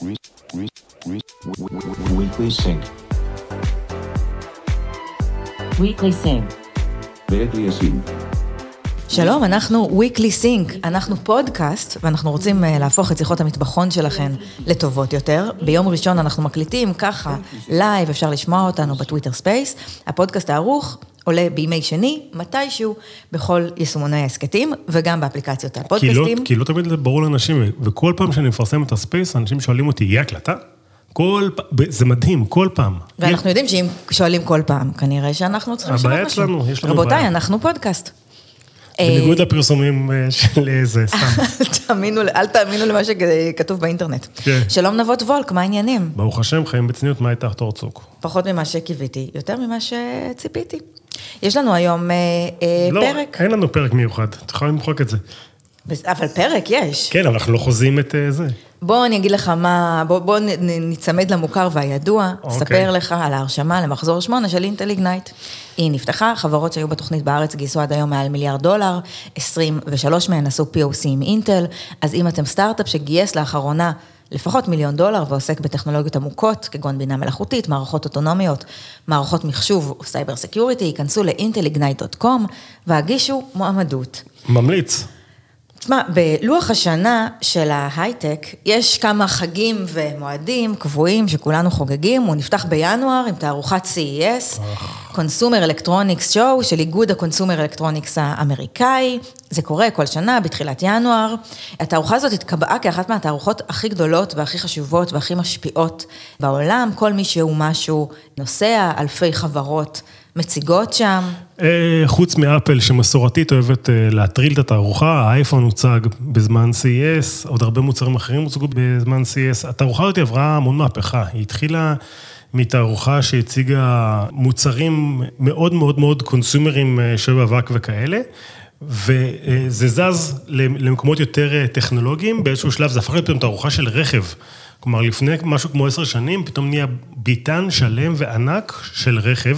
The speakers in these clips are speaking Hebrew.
Weekly Sync. Weekly Sync. Weekly Sync. שלום, אנחנו Weekly Sync, אנחנו פודקאסט, ואנחנו רוצים אה, להפוך את שיחות המטבחון שלכם לטובות יותר. ביום ראשון אנחנו מקליטים ככה, לייב, אפשר לשמוע אותנו ב Twitter Space. הפודקאסט הערוך עולה בימי שני, מתישהו, בכל יישומוני ההסכתים, וגם באפליקציות כי לא, הפודקאסטים. כי לא תמיד זה ברור לאנשים, וכל פעם שאני מפרסם את הספייס, אנשים שואלים אותי, יהיה הקלטה? כל פעם, זה מדהים, כל פעם. ואנחנו יודעים שאם שואלים כל פעם, כנראה שאנחנו צריכים הבעיה משהו. אצלנו, יש לנו רבותיי, בעיה. אנחנו פודקאסט. בניגוד לפרסומים אה, של איזה, סתם. אל תאמינו, אל תאמינו למה שכתוב באינטרנט. כן. שלום נבות וולק, מה העניינים? ברוך השם, חיים בצניעות, מה איתך תורצוק? פחות ממה שקיוויתי, יותר ממה שציפיתי. יש לנו היום אה, אה, לא, פרק, אין לנו פרק מיוחד, את יכולה למחוק את זה. אבל פרק יש. כן, אבל אנחנו לא חוזים את אה, זה. בוא אני אגיד לך מה, בוא, בוא ניצמד למוכר והידוע, אוקיי. אספר לך על ההרשמה למחזור שמונה של אינטל איגנייט. היא נפתחה, חברות שהיו בתוכנית בארץ גייסו עד היום מעל מיליארד דולר, 23 מהן עשו POC עם אינטל, אז אם אתם סטארט-אפ שגייס לאחרונה לפחות מיליון דולר ועוסק בטכנולוגיות עמוקות, כגון בינה מלאכותית, מערכות אוטונומיות, מערכות מחשוב או cyber security, ייכנסו לאינטליגנייט.com והגישו מועמדות. ממליץ. תשמע, בלוח השנה של ההייטק, יש כמה חגים ומועדים קבועים שכולנו חוגגים. הוא נפתח בינואר עם תערוכת CES, Consumer Electronics Show של איגוד ה-Consumer Electronics האמריקאי. זה קורה כל שנה בתחילת ינואר. התערוכה הזאת התקבעה כאחת מהתערוכות הכי גדולות והכי חשובות והכי משפיעות בעולם. כל מי שהוא משהו נוסע, אלפי חברות מציגות שם. אה, חוץ מאפל שמסורתית אוהבת אה, להטריל את התערוכה, האייפון הוצג בזמן CES, עוד הרבה מוצרים אחרים הוצגו בזמן CES. התערוכה הזאת עברה המון מהפכה, היא התחילה מתערוכה שהציגה מוצרים מאוד מאוד מאוד קונסומרים אה, של אבק וכאלה. וזה זז למקומות יותר טכנולוגיים, באיזשהו שלב זה הפך להיות פתאום תערוכה של רכב. כלומר, לפני משהו כמו עשר שנים, פתאום נהיה ביתן שלם וענק של רכב.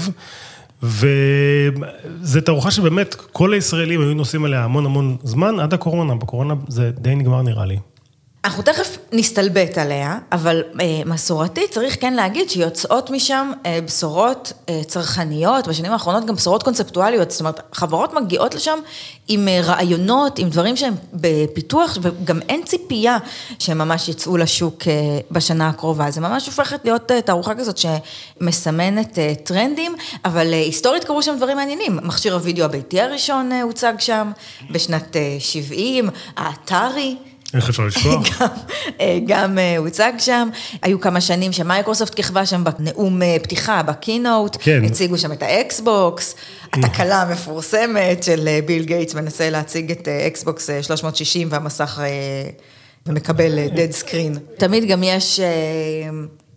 וזו תערוכה שבאמת כל הישראלים היו נוסעים עליה המון המון זמן, עד הקורונה. בקורונה זה די נגמר נראה לי. אנחנו תכף נסתלבט עליה, אבל אה, מסורתית צריך כן להגיד שיוצאות משם אה, בשורות אה, צרכניות, בשנים האחרונות גם בשורות קונספטואליות, זאת אומרת, חברות מגיעות לשם עם אה, רעיונות, עם דברים שהם בפיתוח, וגם אין ציפייה שהם ממש יצאו לשוק אה, בשנה הקרובה. זה ממש הופכת להיות אה, תערוכה כזאת שמסמנת אה, טרנדים, אבל אה, היסטורית קרו שם דברים מעניינים. מכשיר הוידאו הביתי הראשון אה, הוצג שם בשנת אה, 70, האטארי. איך אפשר לשכוח? גם, אה, גם אה, הוצג שם, היו כמה שנים שמייקרוסופט כיכבה שם בנאום אה, פתיחה, ב keynote, כן. הציגו שם את האקסבוקס, התקלה המפורסמת של ביל גייטס מנסה להציג את אקסבוקס אה, 360 והמסך ומקבל dead screen. תמיד גם יש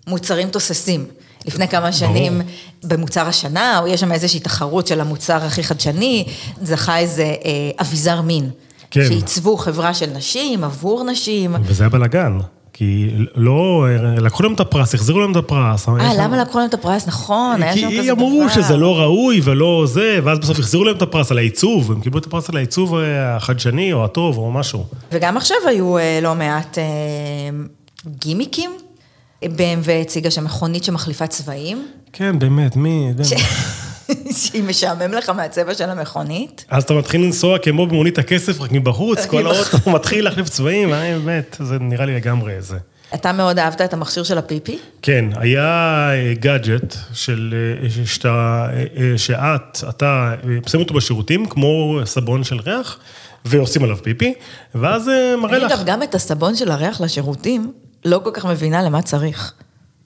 מוצרים תוססים. לפני כמה שנים במוצר השנה, או יש שם איזושהי תחרות של המוצר הכי חדשני, זכה איזה אה, אביזר מין. כן. שעיצבו חברה של נשים, עבור נשים. וזה היה בלאגן. כי לא, לקחו להם את הפרס, החזירו להם את הפרס. אה, למה לקחו להם את הפרס? נכון, היה שם כזה דבר. כי אמרו שזה לא ראוי ולא זה, ואז בסוף החזירו להם את הפרס על העיצוב, הם קיבלו את הפרס על העיצוב אה, החדשני או הטוב או משהו. וגם עכשיו היו אה, לא מעט אה, גימיקים. BMW הציגה שם מכונית שמחליפה צבעים, כן, באמת, מי... שהיא משעמם לך מהצבע של המכונית. אז אתה מתחיל לנסוע כמו במונית הכסף, רק מבחוץ, כל האוטו מתחיל להחליף צבעים, אה, באמת, זה נראה לי לגמרי זה. אתה מאוד אהבת את המכשיר של הפיפי? כן, היה גאדג'ט של, אה, שאתה, אה, אה, שאת, אתה, אה, שמים אותו בשירותים, כמו סבון של ריח, ועושים עליו פיפי, ואז אה, מראה אני לך, אגב, גם את הסבון של הריח לשירותים, לא כל כך מבינה למה צריך.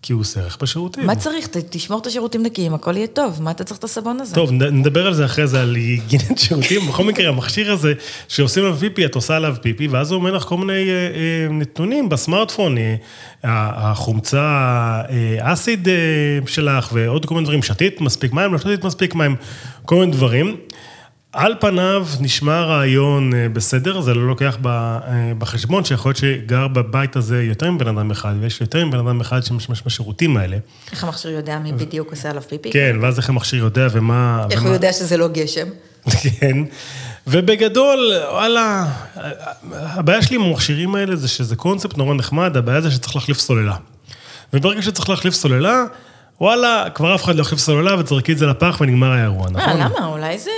כי הוא עושה ערך בשירותים. מה צריך? ת- תשמור את השירותים נקיים, הכל יהיה טוב. מה אתה צריך את הסבון הזה? טוב, נדבר על זה אחרי זה, על היגיינת שירותים. בכל מקרה, המכשיר הזה, שעושים עליו פיפי, את עושה עליו פיפי, ואז הוא אומר לך כל מיני אה, אה, נתונים בסמארטפון, אה, החומצה אה, אסיד אה, שלך, ועוד כל מיני דברים, שתית מספיק מים, לא שתית מספיק מים, כל מיני דברים. על פניו נשמע רעיון אה, בסדר, זה לא לוקח אה, בחשבון שיכול להיות שגר בבית הזה יותר מבן אדם אחד, ויש יותר מבן אדם אחד שמשתמש בשירותים האלה. איך המכשיר יודע מי בדיוק עושה עליו פיפי? כן, ואז איך המכשיר יודע ומה... איך ומה... הוא יודע שזה לא גשם? כן. ובגדול, וואלה, הבעיה שלי עם המכשירים האלה זה שזה קונספט נורא נחמד, הבעיה זה שצריך להחליף סוללה. וברגע שצריך להחליף סוללה, וואלה, כבר אף אחד לא יחליף סוללה ותזרקי את זה לפח ונגמר האירוע, אה, נכון? למה? אולי זה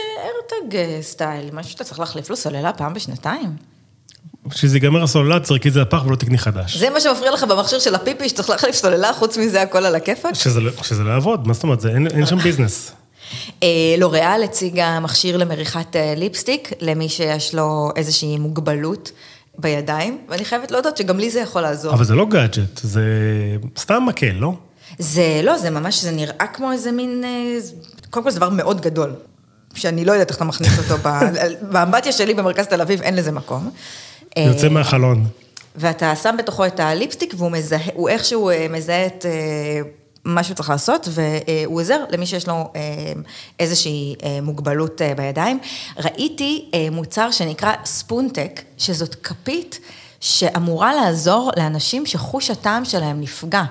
AirTag אה, style, משהו שאתה צריך להחליף לו סוללה פעם בשנתיים. כשזה ייגמר הסוללה, תזרקי את זה לפח ולא תקני חדש. זה מה שמפריע לך במכשיר של הפיפי, שצריך להחליף סוללה, חוץ מזה הכל על הכיפאק? שזה לא- לא יעבוד, מה זאת אומרת? זה- אין אין שם ביזנס. אה, לוריאל הציגה מכשיר למריחת אה, lipstick, למי שיש לו איזושהי מוגבלות בידיים, ואני חייבת להודות שגם לי זה יכול לעזור. אבל זה לא גאדג'ט, זה סתם מקל, לא? זה לא, זה ממש, זה נראה כמו איזה מין, אה, קודם כל זה דבר מאוד גדול, שאני לא יודעת איך אתה מכניס אותו, ב- באמבטיה שלי במרכז תל אביב אין לזה מקום. אה, יוצא מהחלון. ואתה שם בתוכו את הליפסטיק, והוא מזהה, הוא איכשהו אה, מזהה את אה, מה שהוא צריך לעשות, והוא עוזר למי שיש לו אה, איזושהי אה, מוגבלות אה, בידיים. ראיתי אה, מוצר שנקרא ספונטק, שזאת כפית שאמורה לעזור לאנשים שחוש הטעם שלהם נפגע.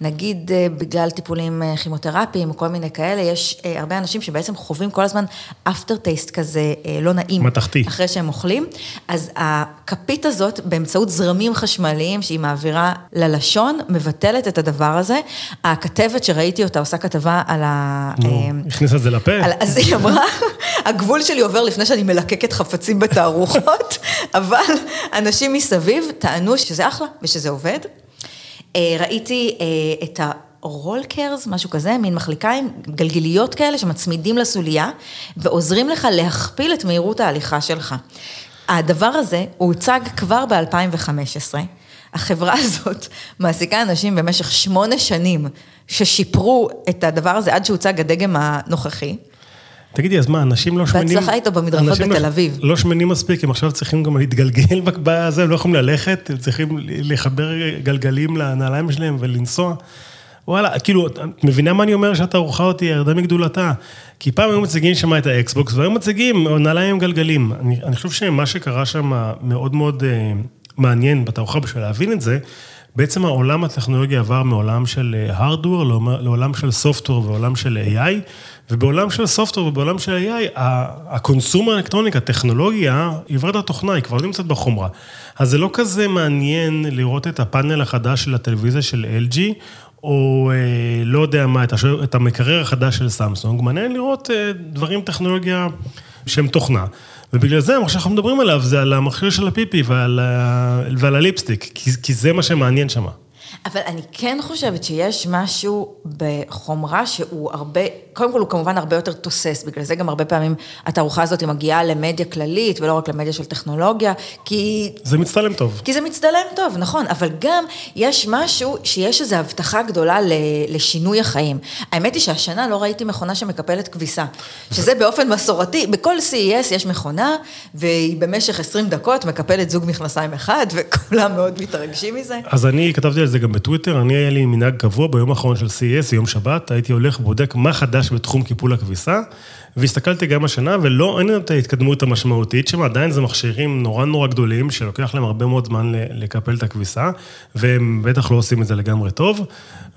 נגיד אה, בגלל טיפולים אה, כימותרפיים או כל מיני כאלה, יש אה, הרבה אנשים שבעצם חווים כל הזמן אפטר טייסט כזה לא נעים. מתכתי. אחרי שהם אוכלים. אז הכפית הזאת, באמצעות זרמים חשמליים שהיא מעבירה ללשון, מבטלת את הדבר הזה. הכתבת שראיתי אותה עושה כתבה על ה... נו, הכניסה את זה לפה? על- אז היא אמרה, הגבול שלי עובר לפני שאני מלקקת חפצים בתערוכות, אבל אנשים מסביב טענו שזה אחלה ושזה עובד. אה, ראיתי אה, את הרולקרס, משהו כזה, מין מחליקיים, גלגיליות כאלה שמצמידים לסוליה, ועוזרים לך להכפיל את מהירות ההליכה שלך. הדבר הזה הוצג כבר ב-2015. החברה הזאת מעסיקה אנשים במשך שמונה שנים ששיפרו את הדבר הזה עד שהוצג הדגם הנוכחי. תגידי, אז מה, אנשים לא שמנים... בהצלחה איתו במדרכות אנשים לא- בתל אביב. לא שמנים מספיק, הם עכשיו צריכים גם להתגלגל בזה, הם לא יכולים ללכת, הם צריכים לחבר גלגלים לנעליים שלהם ולנסוע. וואלה, כאילו, את מבינה מה אני אומר שהתערוכה אותי ירדה מגדולתה? כי פעם היו מציגים שם את האקסבוקס, והיום מציגים נעליים עם גלגלים. אני, אני חושב שמה שקרה שם מאוד מאוד אה, מעניין בתערוכה בשביל להבין את זה, בעצם העולם הטכנולוגי עבר מעולם של hardware לעולם של software ועולם של AI, ובעולם של software ובעולם של AI, ה consumer electronic, הטכנולוגיה, היא את התוכנה, היא כבר נמצאת בחומרה. אז זה לא כזה מעניין לראות את הפאנל החדש של הטלוויזיה של LG, או אה, לא יודע מה, את, הש... את המקרר החדש של סמסונג, מעניין לראות אה, דברים טכנולוגיה שהם תוכנה. ובגלל זה, מה שאנחנו מדברים עליו, זה על המכשיר של הפיפי ועל. ועל הליפסטיק, כי, כי זה מה שמעניין שם. אבל אני כן חושבת שיש משהו בחומרה שהוא הרבה, קודם כל הוא כמובן הרבה יותר תוסס, בגלל זה גם הרבה פעמים התערוכה הזאת מגיעה למדיה כללית ולא רק למדיה של טכנולוגיה, כי זה מצטלם טוב. כי זה מצטלם טוב, נכון, אבל גם יש משהו שיש איזו הבטחה גדולה לשינוי החיים. האמת היא שהשנה לא ראיתי מכונה שמקפלת כביסה, שזה באופן מסורתי, בכל CES יש מכונה, והיא במשך 20 דקות מקפלת זוג מכנסיים אחד, וכולם מאוד מתרגשים מזה. אז אני כתבתי על זה גם בטוויטר, אני היה לי מנהג קבוע ביום האחרון של CES, יום שבת, הייתי הולך ובודק מה חדש בתחום קיפול הכביסה, והסתכלתי גם השנה, ולא, אין את ההתקדמות המשמעותית שם, עדיין זה מכשירים נורא נורא גדולים, שלוקח להם הרבה מאוד זמן לקפל את הכביסה, והם בטח לא עושים את זה לגמרי טוב.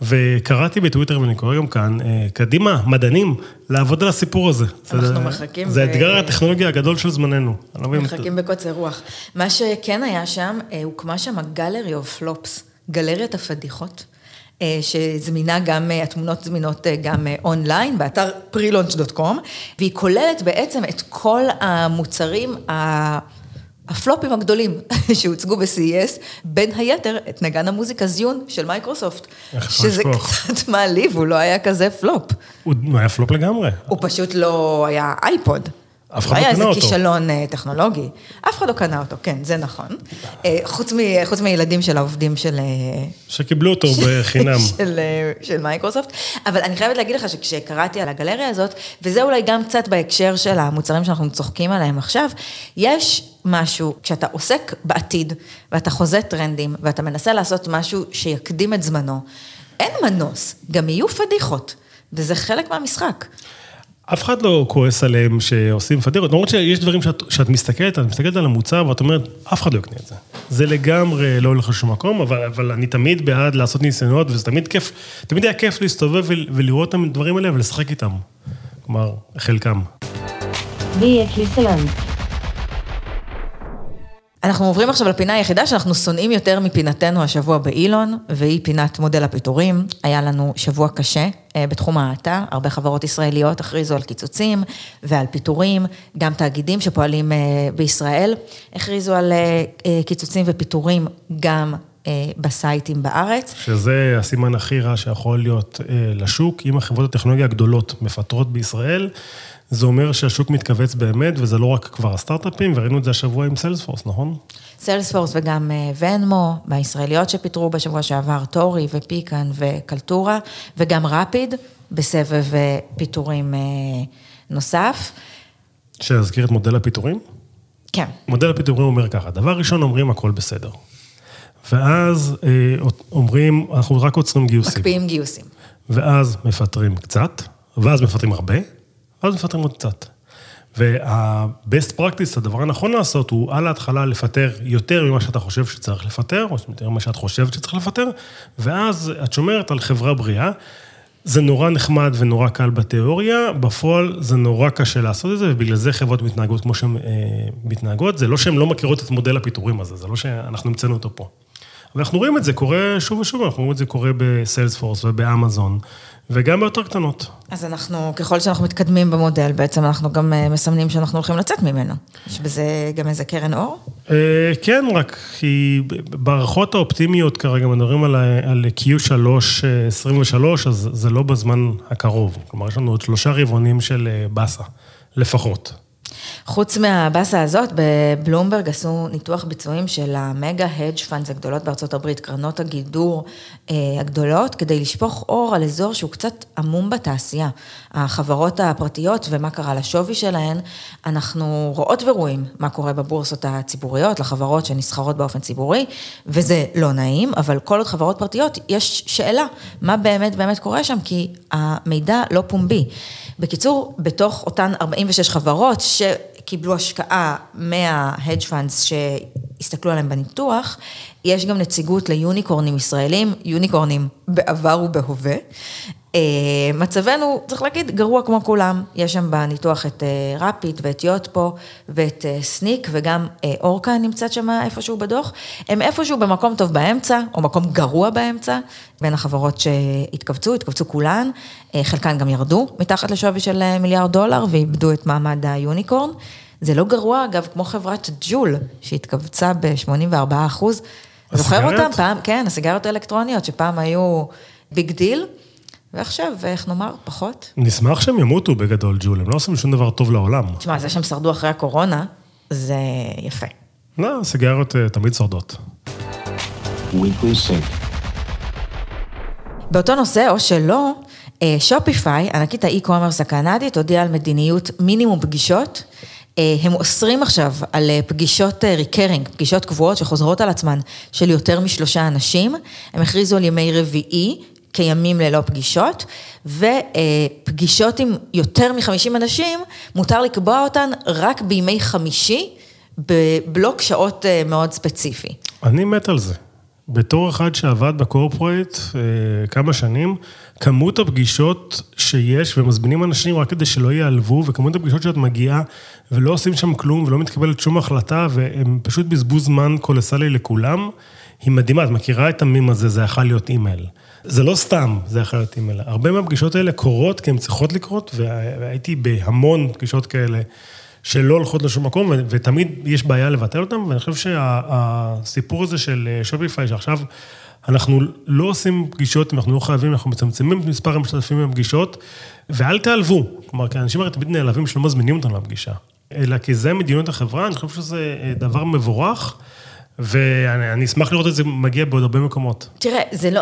וקראתי בטוויטר, ואני קורא גם כאן, אה, קדימה, מדענים, לעבוד על הסיפור הזה. אנחנו זה, מחכים זה ב- האתגר הטכנולוגי הגדול של זמננו. לא מחכים בקוצר רוח. מה שכן היה שם, אה, הוקמה שם gallery of flops, גלריית הפדיחות. אה, שזמינה גם, אה, התמונות זמינות אה, גם אונליין, באתר prelaunch.com, והיא כוללת בעצם את כל המוצרים ה- הפלופים הגדולים שהוצגו ב-CES, בין היתר את נגן המוזיקה Zune של מייקרוסופט, איך אפשר לשכוח? קצת מעליב, הוא לא היה כזה פלופ. הוא היה פלופ לגמרי. הוא פשוט לא היה אייפוד. אף אחד לא היה קונה אותו. כישלון אה, טכנולוגי. אף אחד לא קנה אותו, כן, זה נכון. אה, חוץ מ- חוץ מילדים של העובדים של... אה, שקיבלו אותו בחינם. של, של מייקרוסופט. אבל אני חייבת להגיד לך שכשקראתי על הגלריה הזאת, וזה אולי גם קצת בהקשר של המוצרים שאנחנו צוחקים עליהם עכשיו, יש משהו, כשאתה עוסק בעתיד, ואתה חוזה טרנדים, ואתה מנסה לעשות משהו שיקדים את זמנו, אין מנוס, גם יהיו פדיחות, וזה חלק מהמשחק. אף אחד לא כועס עליהם שעושים פדיחות, למרות שיש דברים שאת, שאת מסתכלת, את מסתכלת על המוצר ואת אומרת, אף אחד לא יקנה את זה. זה לגמרי לא הולך לשום מקום, אבל, אבל אני תמיד בעד לעשות ניסיונות, וזה תמיד כיף, תמיד היה כיף להסתובב ול- ולראות את הדברים האלה ולשחק איתם. כלומר, חלקם. Är Kristeland. אנחנו עוברים עכשיו לפינה היחידה שאנחנו שונאים יותר מפינתנו השבוע באילון, והיא פינת מודל הפיטורים. היה לנו שבוע קשה אה, בתחום ההאטה, הרבה חברות ישראליות הכריזו על קיצוצים ועל פיטורים, גם תאגידים שפועלים אה, בישראל הכריזו על אה, קיצוצים ופיטורים גם בסייטים בארץ. שזה הסימן הכי רע שיכול להיות לשוק. אם החברות הטכנולוגיה הגדולות מפטרות בישראל, זה אומר שהשוק מתכווץ באמת, וזה לא רק כבר הסטארט-אפים, וראינו את זה השבוע עם סיילספורס, נכון? סיילספורס וגם אה, וונמו, מהישראליות שפיטרו בשבוע שעבר, טורי ופיקן וקלטורה, וגם רפיד בסבב אה, פיטורים אה, נוסף. שאזכיר את מודל הפיטורים? כן, מודל הפיטורים אומר ככה, דבר ראשון אומרים הכל בסדר. ואז אה, אומרים, אנחנו רק עוצרים גיוסים. מקפיאים גיוסים. ואז מפטרים קצת, ואז מפטרים הרבה, ואז מפטרים עוד קצת. וה-best practice, הדבר הנכון לעשות, הוא על ההתחלה לפטר יותר ממה שאתה חושב שצריך לפטר, או יותר ממה שאת חושבת שצריך לפטר, ואז את שומרת על חברה בריאה. זה נורא נחמד ונורא קל בתיאוריה, בפועל זה נורא קשה לעשות את זה, ובגלל זה חברות מתנהגות כמו שהן אה, מתנהגות. זה לא שהן לא מכירות את מודל הפיטורים הזה, זה לא שאנחנו המצאנו אותו פה. אבל אנחנו רואים את זה קורה שוב ושוב, אנחנו רואים את זה קורה בסיילספורס ובאמזון, וגם ביותר קטנות. אז אנחנו, ככל שאנחנו מתקדמים במודל, בעצם אנחנו גם אה, מסמנים שאנחנו הולכים לצאת ממנו. יש בזה גם איזה קרן אור? אה, כן, רק כי בהערכות האופטימיות כרגע מדברים על, על Q3 אה, 23, אז זה לא בזמן הקרוב. כלומר, יש לנו עוד שלושה רבעונים של אה, באסה, לפחות. חוץ מהבאסה הזאת, בבלומברג עשו ניתוח ביצועים של המגה הדג' פאנדס הגדולות בארצות הברית, קרנות הגידור הגדולות, כדי לשפוך אור על אזור שהוא קצת עמום בתעשייה. החברות הפרטיות ומה קרה לשווי שלהן, אנחנו רואות ורואים מה קורה בבורסות הציבוריות, לחברות שנסחרות באופן ציבורי, וזה לא נעים, אבל כל עוד חברות פרטיות, יש שאלה, מה באמת באמת קורה שם, כי המידע לא פומבי. בקיצור, בתוך אותן 46 חברות שקיבלו השקעה מה-hedge funds שהסתכלו עליהם בניתוח, יש גם נציגות ליוניקורנים ישראלים, יוניקורנים בעבר ובהווה. אה, מצבנו, צריך להגיד, גרוע כמו כולם. יש שם בניתוח את אה, רפיד ואת יוטפו ואת אה, סניק, וגם אורקה נמצאת שם איפשהו בדוח. הם איפשהו במקום טוב באמצע, או מקום גרוע באמצע, בין החברות שהתכווצו, התכווצו כולן. חלקן גם ירדו מתחת לשווי של מיליארד דולר, ואיבדו את מעמד היוניקורן. זה לא גרוע, אגב, כמו חברת ג'ול, שהתכווצה ב-84 אחוז. זוכר? אותם פעם? כן, הסיגריות האלקטרוניות, שפעם היו big deal, ועכשיו, איך נאמר, פחות. נשמח שהם ימותו בגדול, ג'ול, הם לא עושים שום דבר טוב לעולם. תשמע, זה שהם שרדו אחרי הקורונה, זה יפה. לא, סיגריות אה, תמיד שורדות. באותו נושא, או שלא, אה, שופיפיי, ענקית ה-e-commerce הקנדית, הודיעה על מדיניות מינימום פגישות. אה, הם אוסרים עכשיו על אה, פגישות recurring, פגישות קבועות שחוזרות על עצמן של יותר משלושה אנשים. הם הכריזו על ימי רביעי כימים ללא פגישות, ופגישות עם יותר מ-50 אנשים, מותר לקבוע אותן רק בימי חמישי, בבלוק שעות אה, מאוד ספציפי. אני מת על זה. בתור אחד שעבד ב-corporate אה, כמה שנים, כמות הפגישות שיש ומזמינים אנשים רק כדי שלא ייעלבו, וכמות הפגישות שאת מגיעה ולא עושים שם כלום ולא מתקבלת שום החלטה, והם פשוט בזבוז זמן קולוסלי לכולם, היא מדהימה. את מכירה את המים הזה, זה יכול להיות אימייל. זה לא סתם, זה יכול להיות אימייל. הרבה מהפגישות האלה קורות כי הן צריכות לקרות, והייתי בהמון פגישות כאלה. שלא הולכות לשום מקום, ותמיד יש בעיה לבטל אותם, ואני חושב שהסיפור הזה של אה, שופיפיי, שעכשיו אנחנו לא עושים פגישות, אם אנחנו לא חייבים, אנחנו מצמצמים את מספר המשתתפים בפגישות, ואל תיעלבו. כלומר, כי האנשים הרי תמיד נעלבים שלא מזמינים אותם לפגישה. אלא כי זה מדיניות החברה, אני חושב שזה אה, דבר מבורך, ואני אני אשמח לראות את זה מגיע בעוד הרבה מקומות. תראה, זה לא...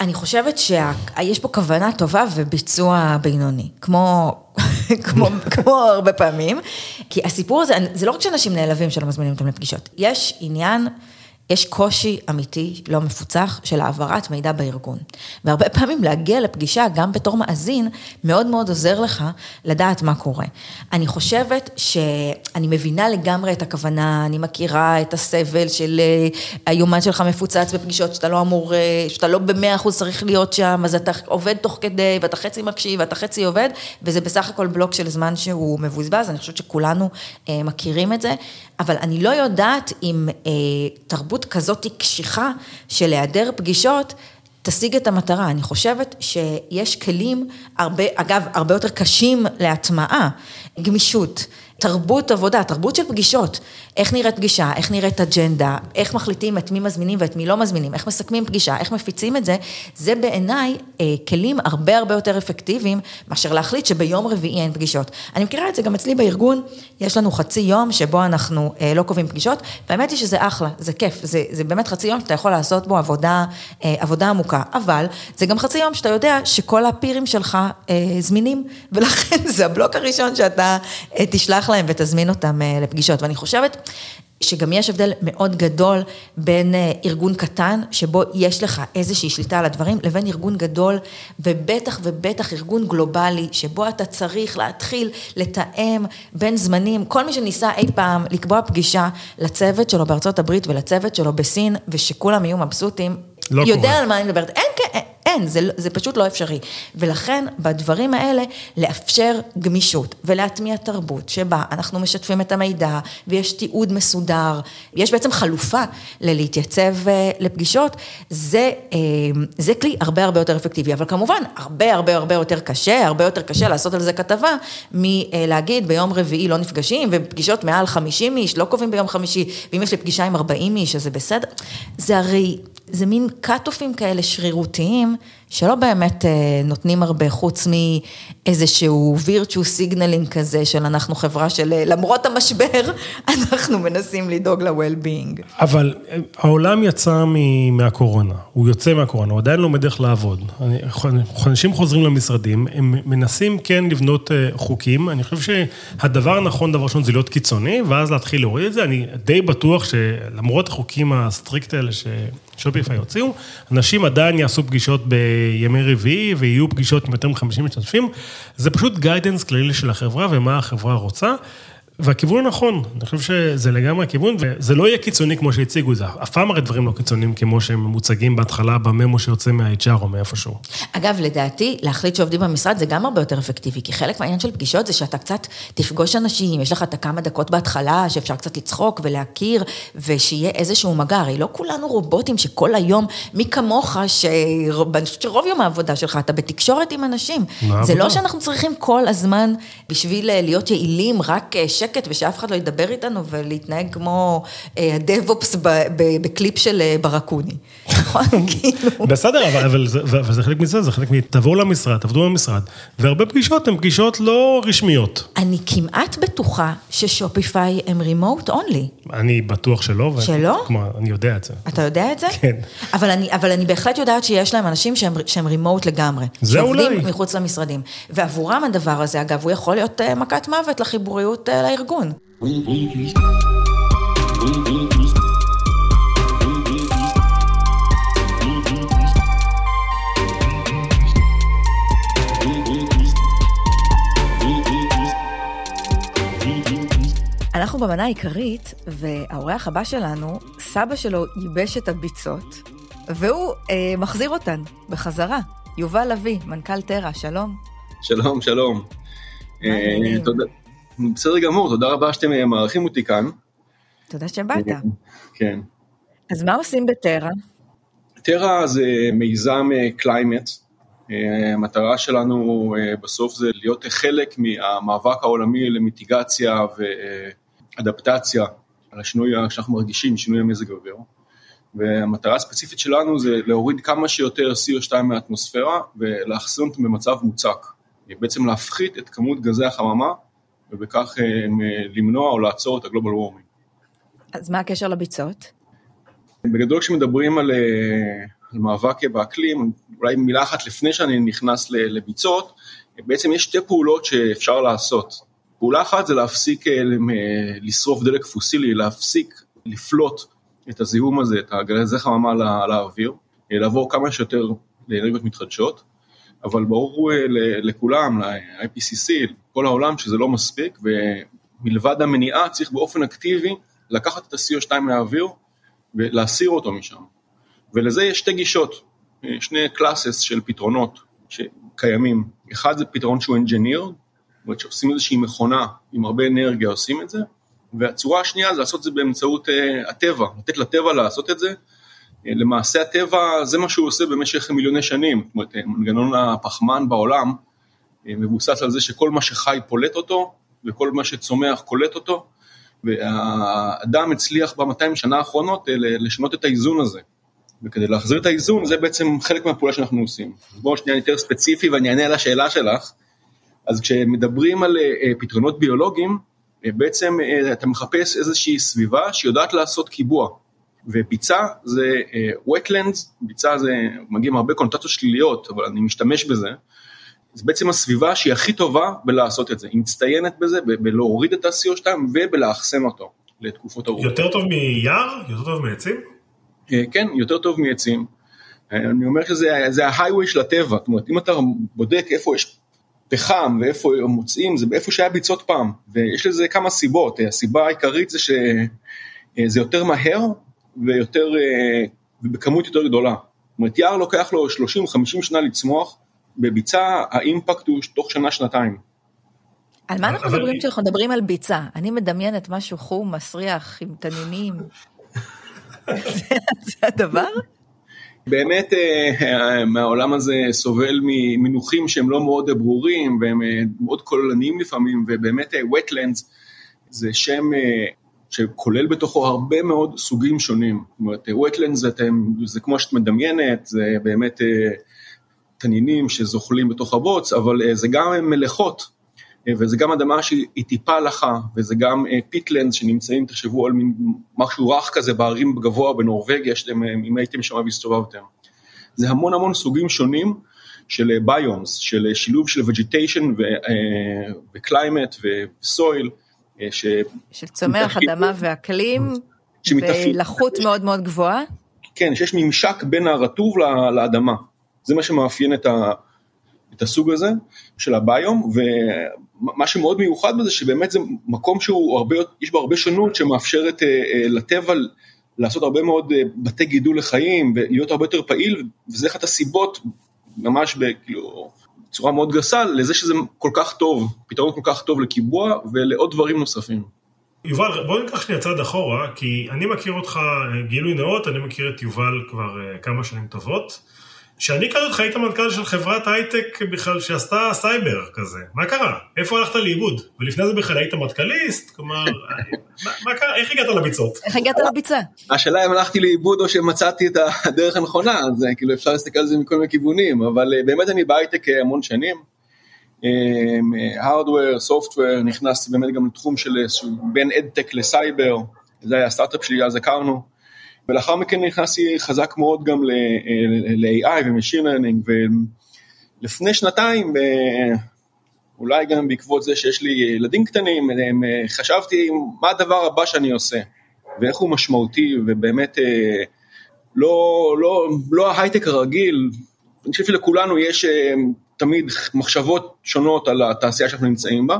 אני חושבת שיש פה כוונה טובה וביצוע בינוני, כמו, כמו, כמו הרבה פעמים, כי הסיפור הזה, זה לא רק שאנשים נעלבים שלא מזמינים אותם לפגישות, יש עניין יש קושי אמיתי, לא מפוצח, של העברת מידע בארגון. והרבה פעמים להגיע לפגישה, גם בתור מאזין, מאוד מאוד עוזר לך לדעת מה קורה. אני חושבת שאני מבינה לגמרי את הכוונה, אני מכירה את הסבל של אה, היומן שלך מפוצץ בפגישות שאתה לא אמור, אה, שאתה לא במאה אחוז צריך להיות שם, אז אתה עובד תוך כדי, ואתה חצי מקשיב, ואתה חצי עובד, וזה בסך הכל בלוק של זמן שהוא מבוזבז, אני חושבת שכולנו אה, מכירים את זה, אבל אני לא יודעת אם אה, תרבות כזאת קשיחה של היעדר פגישות, תשיג את המטרה. אני חושבת שיש כלים, הרבה, אגב, הרבה יותר קשים להטמעה, גמישות. תרבות עבודה, תרבות של פגישות. איך נראית פגישה, איך נראית אג'נדה, איך מחליטים את מי מזמינים ואת מי לא מזמינים, איך מסכמים פגישה, איך מפיצים את זה, זה בעיניי אה, כלים הרבה הרבה יותר אפקטיביים מאשר להחליט שביום רביעי אין פגישות. אני מכירה את זה גם אצלי בארגון, יש לנו חצי יום שבו אנחנו אה, לא קובעים פגישות, והאמת היא שזה אחלה, זה כיף, זה, זה באמת חצי יום שאתה יכול לעשות בו עבודה, אה, עבודה עמוקה, אבל זה גם חצי יום שאתה יודע שכל הפירים שלך אה, זמינים, ולכן זה הבלוק הראשון שאתה אה, תשלח להם ותזמין אותם אה, לפגישות. ואני חושבת שגם יש הבדל מאוד גדול בין אה, ארגון קטן, שבו יש לך איזושהי שליטה על הדברים, לבין ארגון גדול, ובטח ובטח ארגון גלובלי, שבו אתה צריך להתחיל לתאם בין זמנים. כל מי שניסה אי פעם לקבוע פגישה לצוות שלו בארצות הברית ולצוות שלו בסין, ושכולם יהיו מבסוטים, לא יודע קורה. על מה אני מדברת. אין, אין, אין זה, זה פשוט לא אפשרי. ולכן, בדברים האלה, לאפשר גמישות ולהטמיע תרבות שבה אנחנו משתפים את המידע ויש תיעוד מסודר, יש בעצם חלופה ללהתייצב אה, לפגישות, זה, אה, זה כלי הרבה הרבה יותר אפקטיבי. אבל כמובן, הרבה הרבה הרבה יותר קשה, הרבה יותר קשה לעשות על זה כתבה, מלהגיד ביום רביעי לא נפגשים, ופגישות מעל 50 איש, לא קובעים ביום חמישי, ואם יש לי פגישה עם 40 איש, אז זה בסדר. זה הרי, זה מין cut-off־ים כאלה שרירותיים, שלא באמת אה, נותנים הרבה, חוץ מאיזשהו virtue signaling כזה של אנחנו חברה של אה, למרות המשבר, אנחנו מנסים לדאוג ל-well-being. אבל אה, העולם יצא מהקורונה, הוא יוצא מהקורונה, הוא עדיין לומד איך לעבוד. אנשים חוזרים למשרדים, הם מנסים כן לבנות אה, חוקים, אני חושב שהדבר הנכון, דבר ראשון, זה להיות קיצוני, ואז להתחיל להוריד את זה. אני די בטוח שלמרות החוקים ה-strict האלה ששופיפיי הוציאו, אנשים עדיין יעשו פגישות בימי רביעי, ויהיו פגישות עם יותר מ-50 משתתפים. זה פשוט guidance כללי של החברה ומה החברה רוצה. והכיוון הנכון, אני חושב שזה לגמרי הכיוון, וזה לא יהיה קיצוני כמו שהציגו את זה. אף פעם הרי דברים לא קיצוניים כמו שהם מוצגים בהתחלה ב-memo שיוצא מה-HR או מאיפשהו. אגב, לדעתי, להחליט שעובדים במשרד זה גם הרבה יותר אפקטיבי, כי חלק מהעניין של פגישות זה שאתה קצת תפגוש אנשים, יש לך את הכמה דקות בהתחלה, שאפשר קצת לצחוק ולהכיר, ושיהיה איזשהו מגע. הרי לא כולנו רובוטים שכל היום, מי כמוך, שאני חושבת שרוב יום העבודה שלך, אתה בתקשורת עם אנשים. זה לא שאנחנו צריכים כל הזמן, בשביל להיות יעילים, רק אה, שקט ושאף אחד לא ידבר איתנו ולהתנהג כמו אה, הדב-אופס ב- בקליפ של אה, ברקוני. נכון? כאילו... בסדר, אבל, זה, חלק מזה, זה חלק מ... תבואו למשרד, תעבדו במשרד, והרבה פגישות הן פגישות לא רשמיות. אני כמעט בטוחה ששופיפיי הם רימוט אונלי. אני בטוח שלא. שלא? כמו, אני יודע את זה. אתה יודע את זה? כן. אבל אני, אבל אני בהחלט יודעת שיש להם אנשים שהם, שהם רימוט לגמרי. זה שעובדים אולי. מחוץ למשרדים. ועבורם הדבר הזה, אגב, הוא יכול להיות אה, מכת מוות לחיבוריות לארגון. אנחנו במנה העיקרית, והאורח הבא שלנו, סבא שלו ייבש את הביצות, והוא אה, מחזיר אותן בחזרה. יובל לביא, מנכ"ל טרה, שלום. שלום, שלום. אה, תודה- בסדר גמור, תודה רבה שאתם אה, מארחים אותי כאן. תודה שבאת. כן. אז מה עושים בטרה? טרה זה מיזם קליימט. המטרה שלנו אה, בסוף זה להיות חלק מהמאבק העולמי למיטיגציה ואדפטציה על השינוי שאנחנו מרגישים, שינוי המזג האוויר. והמטרה הספציפית שלנו זה להוריד כמה שיותר CO2 מהאטמוספירה ולאחסן אותם במצב מוצק. בעצם להפחית את כמות גזי החממה ובכך אה, למנוע או לעצור את הגלובל וורמינג. אז מה הקשר לביצות? בגדול כשמדברים על, אה, על מאבק באקלים, אולי מילה אחת לפני שאני נכנס לביצות, בעצם יש שתי פעולות שאפשר לעשות. פעולה אחת זה להפסיק אה, אה, לשרוף דלק פוסילי, להפסיק לפלוט את הזיהום הזה, את הגזי חממה לא- לאוויר, אה, לעבור כמה שיותר לאנרגיות מתחדשות, אבל ברור אה, לכולם, ל-IPCC, כל העולם, שזה לא מספיק, ומלבד המניעה צריך באופן אקטיבי לקחת את ה-CO2 מהאוויר ולהסיר אותו משם. ולזה יש שתי גישות, אה, שני קלאסס של פתרונות שקיימים. אחד זה פתרון שהוא engineered, זאת אומרת שעושים איזושהי מכונה עם הרבה אנרגיה עושים את זה, והצורה השנייה זה לעשות את זה באמצעות uh, הטבע, לתת לטבע לעשות את זה. Uh, למעשה הטבע זה מה שהוא עושה במשך מיליוני שנים, זאת אומרת מנגנון הפחמן בעולם uh, מבוסס על זה שכל מה שחי פולט אותו וכל מה שצומח קולט אותו, והאדם הצליח ב-200 שנה האחרונות לשנות את האיזון הזה. וכדי להחזיר את האיזון זה בעצם חלק מהפעולה שאנחנו עושים. בואו שנייה יותר ספציפי ואני אענה על השאלה שלך. אז כשמדברים על פתרונות ביולוגיים, בעצם אתה מחפש איזושהי סביבה שיודעת לעשות קיבוע. וביצה זה wetlands, ביצה זה מגיע מהרבה קונוטציות שליליות, אבל אני משתמש בזה. זה בעצם הסביבה שהיא הכי טובה בלעשות את זה, היא מצטיינת בזה, בלהוריד את ה-CO2 ובלאחסן אותו לתקופות ארוכות. יותר טוב מיער? יותר טוב מעצים? אה, כן, יותר טוב מעצים. אה, אני אומר שזה זה ההיghway של הטבע, זאת אומרת, אם אתה בודק איפה יש פחם ואיפה מוצאים, זה באיפה שהיה ביצות פעם, ויש לזה כמה סיבות, הסיבה העיקרית זה שזה יותר מהר ויותר, ובכמות יותר גדולה. זאת אומרת, יער לוקח לו 30-50 שנה לצמוח, בביצה האימפקט הוא תוך שנה-שנתיים. על מה אנחנו מדברים כשאנחנו מדברים על ביצה? אני מדמיינת משהו חום, מסריח, עם תנינים. זה הדבר? באמת מהעולם הזה סובל ממינוחים שהם לא מאוד ברורים והם מאוד כוללניים לפעמים ובאמת wetlands זה שם שכולל בתוכו הרבה מאוד סוגים שונים. זאת אומרת wetlands זה, זה כמו שאת מדמיינת, זה באמת תנינים שזוחלים בתוך הבוץ, אבל זה גם מלחות וזה גם אדמה שהיא טיפה לחה, וזה גם peatland שנמצאים, תחשבו על מין משהו רך כזה בהרים גבוה בנורבגיה, שאתם, אם הייתם שם והסתובבתם. זה המון המון סוגים שונים של biomes, של שילוב של vegetation ו-climate ו-soil. ש... של צומח, אדמה ואקלים, ולחות מאוד מאוד גבוהה. כן, שיש ממשק בין הרטוב לאדמה, זה מה שמאפיין את ה... את הסוג הזה של ה-biome, ומה שמאוד מיוחד בזה שבאמת זה מקום שהוא הרבה, יש בו הרבה שונות שמאפשרת לטבע לעשות הרבה מאוד בתי גידול לחיים ולהיות הרבה יותר פעיל, וזה אחת הסיבות, ממש כאילו, בצורה מאוד גסה, לזה שזה כל כך טוב, פתרון כל כך טוב לקיבוע ולעוד דברים נוספים. יובל, בוא ניקח שנייה צעד אחורה, כי אני מכיר אותך, גילוי נאות, אני מכיר את יובל כבר כמה שנים טובות. כשאני הכרתי אותך היית מנכ"ל של חברת הייטק בכלל שעשתה סייבר כזה, מה קרה? איפה הלכת לאיבוד? ולפני זה בכלל היית מטכ"ליסט? כלומר, מה, מה קרה? איך הגעת לביצות? איך הגעת לביצה? השאלה אם הלכתי לאיבוד או שמצאתי את הדרך הנכונה, אז כאילו אפשר להסתכל על זה מכל מיני כיוונים, אבל באמת אני בהייטק המון שנים. הארדוור, סופטוור, נכנסתי באמת גם לתחום של בין אדטק לסייבר, זה היה הסטארט-אפ שלי, אז הכרנו. ולאחר מכן נכנסתי חזק מאוד גם ל-AI ו-Machine Learning, ולפני שנתיים, אולי גם בעקבות זה שיש לי ילדים קטנים, חשבתי מה הדבר הבא שאני עושה, ואיך הוא משמעותי, ובאמת לא, לא, לא ההייטק הרגיל, אני חושב שלכולנו יש תמיד מחשבות שונות על התעשייה שאנחנו נמצאים בה,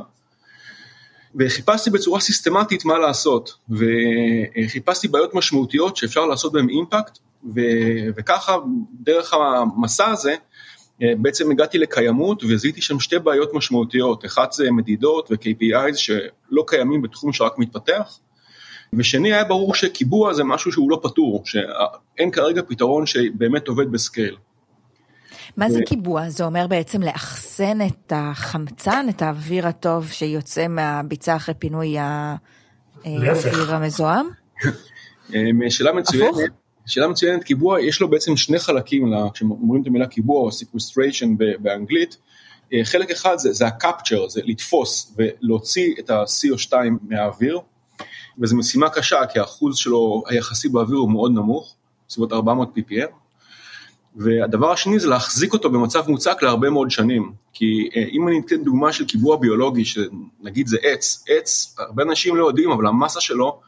וחיפשתי בצורה סיסטמטית מה לעשות, וחיפשתי בעיות משמעותיות שאפשר לעשות בהן אימפקט, ו- וככה דרך המסע הזה בעצם הגעתי לקיימות וזיהיתי שם שתי בעיות משמעותיות, אחת זה מדידות ו-KPIs שלא קיימים בתחום שרק מתפתח, ושני היה ברור שקיבוע זה משהו שהוא לא פתור, שאין כרגע פתרון שבאמת עובד בסקייל. מה זה קיבוע? זה אומר בעצם לאחסן את החמצן, את האוויר הטוב שיוצא מהביצה אחרי פינוי האוויר המזוהם? שאלה מצוינת. שאלה מצוינת, קיבוע, יש לו בעצם שני חלקים, כשאומרים את המילה קיבוע או sequestration באנגלית, חלק אחד זה, זה ה-capture, זה לתפוס ולהוציא את ה-CO2 מהאוויר, וזו משימה קשה, כי האחוז שלו היחסי באוויר הוא מאוד נמוך, בסביבות 400 ppm, והדבר השני זה להחזיק אותו במצב מוצק להרבה מאוד שנים, כי אם אני אתן דוגמה של קיבוע ביולוגי, שנגיד זה עץ, עץ, הרבה אנשים לא יודעים, אבל המסה שלו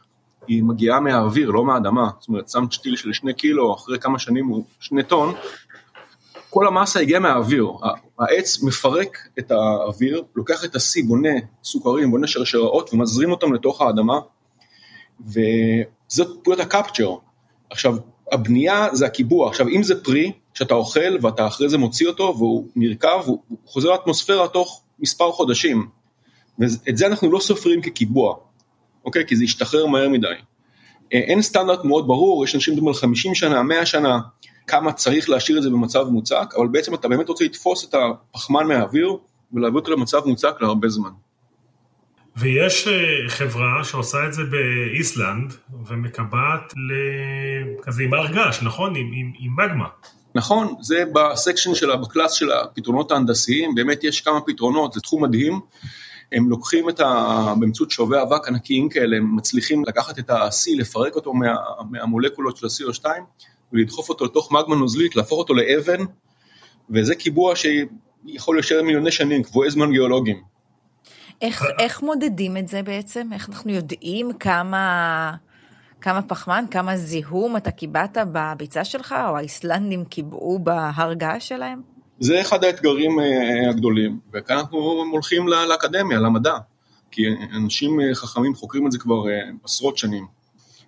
היא מגיעה מהאוויר, לא מהאדמה. זאת אומרת, שמת שתיל של שני קילו, אחרי כמה שנים הוא שני טון, כל המסה הגיעה מהאוויר. העץ מפרק את האוויר, לוקח את השיא, בונה סוכרים, בונה שרשראות ומזרים אותם לתוך האדמה, וזאת פעולת הקפצ'ר. עכשיו, הבנייה זה הקיבוע. עכשיו, אם זה פרי שאתה אוכל ואתה אחרי זה מוציא אותו והוא נרקב, הוא חוזר לאטמוספירה תוך מספר חודשים. ואת זה אנחנו לא סופרים כקיבוע, אוקיי? כי זה ישתחרר מהר מדי. אה, אין סטנדרט מאוד ברור, יש אנשים מדברים על 50 שנה, 100 שנה, כמה צריך להשאיר את זה במצב מוצק, אבל בעצם אתה באמת רוצה לתפוס את הפחמן מהאוויר ולהביא אותו למצב מוצק להרבה זמן. ויש אה, חברה שעושה את זה באיסלנד ומקבעת כזה עם הר געש, נכון? עם, עם, עם מגמה. נכון, זה ב-section של, ב-class של הפתרונות ההנדסיים, באמת יש כמה פתרונות, זה תחום מדהים. הם לוקחים את ה... באמצעות שובי אבק ענקיים כאלה, הם מצליחים לקחת את ה-C, לפרק אותו מה, מהמולקולות של ה-CO2 ולדחוף אותו לתוך מגמה נוזלית, להפוך אותו לאבן, וזה קיבוע שיכול להישאר מיליוני שנים, קבועי זמן גיאולוגיים. איך, איך מודדים את זה בעצם? איך אנחנו יודעים כמה, כמה פחמן, כמה זיהום אתה קיבעת בביצה שלך, או האיסלנדים קיבעו בהר געש שלהם? זה אחד האתגרים אה, הגדולים, וכאן אנחנו הולכים לאקדמיה, למדע, כי אנשים אה, חכמים חוקרים את זה כבר אה, עשרות שנים,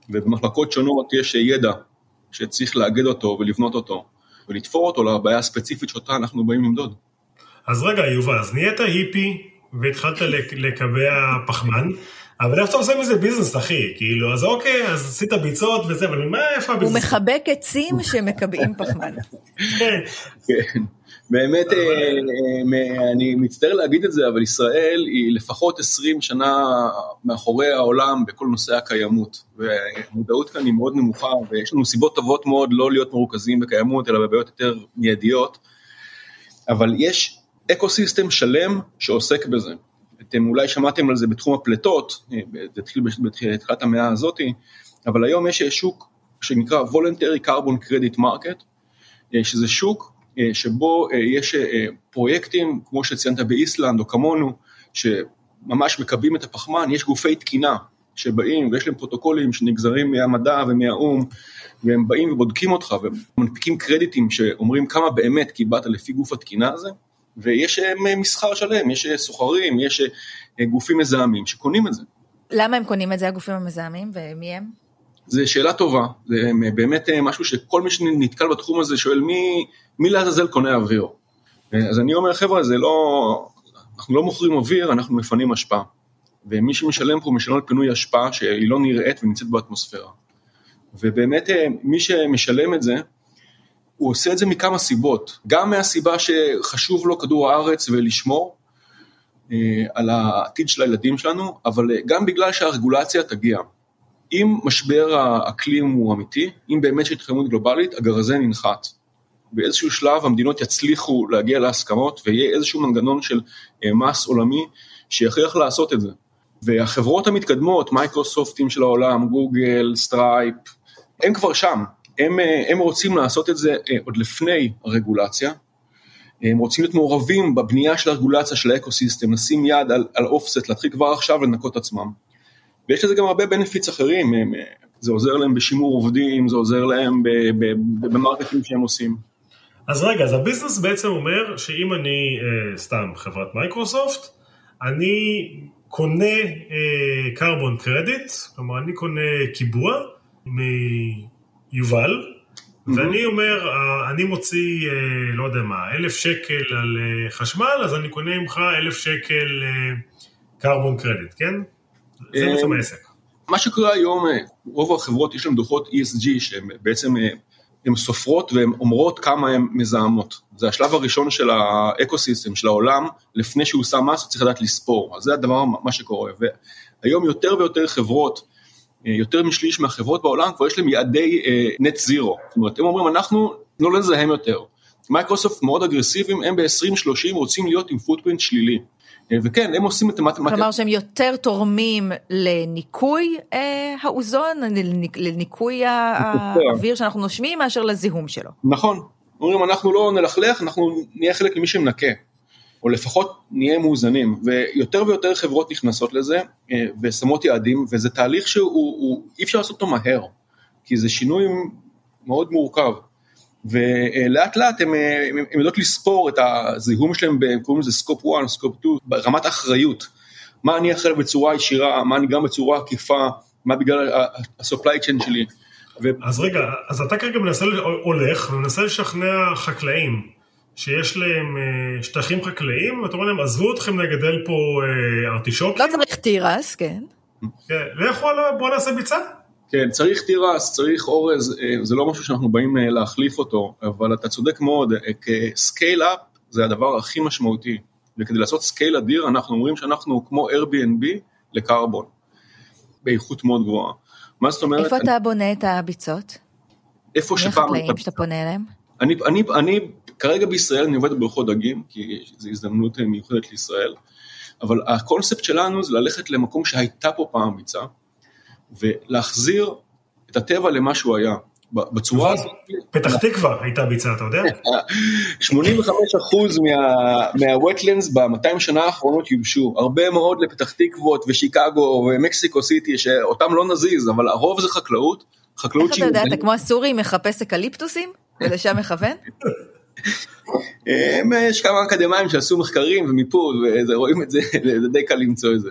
ובמחלקות שונות יש ידע שצריך לאגד אותו ולבנות אותו, ולתפור אותו לבעיה הספציפית שאותה אנחנו באים למדוד. אז רגע, יובל, אז נהיית היפי והתחלת לקבע פחמן, אבל איך אתה עושה מזה ביזנס, אחי? כאילו, אז אוקיי, אז עשית ביצות וזה, אבל מה, איפה ה-business? הוא מחבק עצים שמקבעים פחמן. כן. כן. באמת, אה, אה, אני מצטער להגיד את זה, אבל ישראל היא לפחות 20 שנה מאחורי העולם בכל נושא הקיימות, והמודעות כאן היא מאוד נמוכה, ויש לנו סיבות טובות מאוד לא להיות מרוכזים בקיימות, אלא בבעיות יותר מיידיות, אבל יש ecosystem שלם שעוסק בזה. אתם אולי שמעתם על זה בתחום הפליטות, אה, זה התחיל בתחילת המאה הזאת, אבל היום יש שוק שנקרא voluntary carbon credit market, שזה שוק אה, שבו אה, יש אה, פרויקטים, כמו שציינת באיסלנד או כמונו, שממש מקבעים את הפחמן, יש גופי תקינה שבאים ויש להם פרוטוקולים שנגזרים מהמדע ומהאו"ם, והם באים ובודקים אותך ומנפיקים קרדיטים שאומרים כמה באמת קיבלת לפי גוף התקינה הזה, ויש מסחר שלם, יש סוחרים, יש גופים מזהמים שקונים את זה. למה הם קונים את זה, הגופים המזהמים, ומי הם? זו שאלה טובה, זה באמת משהו שכל מי שנתקל בתחום הזה שואל מי, מי לעזאזל קונה אוויר? אז אני אומר, חבר'ה, זה לא, אנחנו לא מוכרים אוויר, אנחנו מפנים אשפה. ומי שמשלם פה משלם על פינוי אשפה שהיא לא נראית ונמצאת באטמוספירה. ובאמת מי שמשלם את זה, הוא עושה את זה מכמה סיבות. גם מהסיבה שחשוב לו כדור הארץ ולשמור אה, על העתיד של הילדים שלנו, אבל גם בגלל שהרגולציה תגיע. אם משבר האקלים הוא אמיתי, אם באמת יש התחממות גלובלית, הגרזן ינחת. באיזשהו שלב המדינות יצליחו להגיע להסכמות ויהיה איזשהו מנגנון של אה, מס עולמי שיכריח לעשות את זה. והחברות המתקדמות, מייקרוסופטים של העולם, גוגל, Stripe, הם כבר שם, הם, אה, הם רוצים לעשות את זה אה, עוד לפני הרגולציה, הם רוצים להיות מעורבים בבנייה של הרגולציה של ה ecosystem, לשים יד על, על offset, להתחיל כבר עכשיו לנקות עצמם. ויש לזה גם הרבה benefits אחרים, זה עוזר להם בשימור עובדים, זה עוזר להם ב marketing שהם עושים. אז רגע, אז ה business בעצם אומר שאם אני, אה, סתם חברת מייקרוסופט, אני קונה אה, קרדיט, כלומר אני קונה קיבוע מיובל, mm-hmm. ואני אומר, אה, אני מוציא, אה, לא יודע מה, אלף שקל על אה, חשמל, אז אני קונה ממך אלף שקל carbon credit, כן? זה בעצם העסק. מה שקורה היום, רוב החברות יש להן דוחות ESG שהן בעצם הן סופרות והן אומרות כמה הן מזהמות. זה השלב הראשון של ה ecosystem, של העולם, לפני שהוא שם מס, הוא צריך לדעת לספור. אז זה הדבר, מה שקורה. והיום יותר ויותר חברות, יותר משליש מהחברות בעולם, כבר יש להם יעדי net uh, zero. זאת אומרת, הם אומרים, אנחנו לא נזהם יותר. מייקרוסופט מאוד אגרסיביים, הם ב-2030 רוצים להיות עם footprint שלילי. אה, וכן, הם עושים את המתמטיקה. כלומר שהם יותר תורמים לניקוי אה, האוזון, לניקוי האוויר שאנחנו נושמים, מאשר לזיהום שלו. נכון. אומרים, אנחנו לא נלכלך, אנחנו נהיה חלק ממי שמנקה. או לפחות נהיה מאוזנים, ויותר ויותר חברות נכנסות לזה אה, ושמות יעדים, וזה תהליך שהוא, הוא, אי אפשר לעשות אותו מהר, כי זה שינוי מאוד מורכב. ולאט לאט הן יודעות לספור את הזיהום שלהם, קוראים לזה scope 1, scope 2, ברמת אחריות. מה אני אחראי בצורה ישירה, מה אני גם בצורה עקיפה, מה בגלל ה-supply chain שלי. ו... אז רגע, אז אתה כרגע מנסה, הולך ומנסה לשכנע חקלאים שיש להם אה, שטחים חקלאיים, ואתה אומר להם, עזבו אתכם לגדל פה אה, ארטישוקים. לא צריך תירס, כן. כן, לכו, בואו נעשה ביצה. כן, צריך תירס, צריך אורז, אה, זה לא משהו שאנחנו באים להחליף אותו, אבל אתה צודק מאוד, כ scale up זה הדבר הכי משמעותי, וכדי לעשות scale אדיר אנחנו אומרים שאנחנו כמו Airbnb לקרבון, באיכות מאוד גבוהה. מה זאת אומרת? איפה אני... אתה בונה את הביצות? איפה שפעם... מי החקלאים שאתה פונה אליהם? אני, אני, אני כרגע בישראל אני עובד בבריכות דגים, כי זו הזדמנות מיוחדת לישראל, אבל הקונספט שלנו זה ללכת למקום שהייתה פה פעם ביצה, ולהחזיר את הטבע למה שהוא היה. בצורה הזאת... פתח תקווה הייתה ביצה, אתה יודע? 85 מה-wetlands ב-200 שנה האחרונות יובשו. הרבה מאוד לפתח תקוות ושיקגו ומקסיקו סיטי, שאותם לא נזיז, אבל הרוב זה חקלאות. חקלאות איך אתה יודע, אתה כמו הסורי מחפש אקליפטוסים? ולשם מכוון? יש כמה אקדמאים שעשו מחקרים ומיפוי, ורואים את זה, זה די קל למצוא את זה.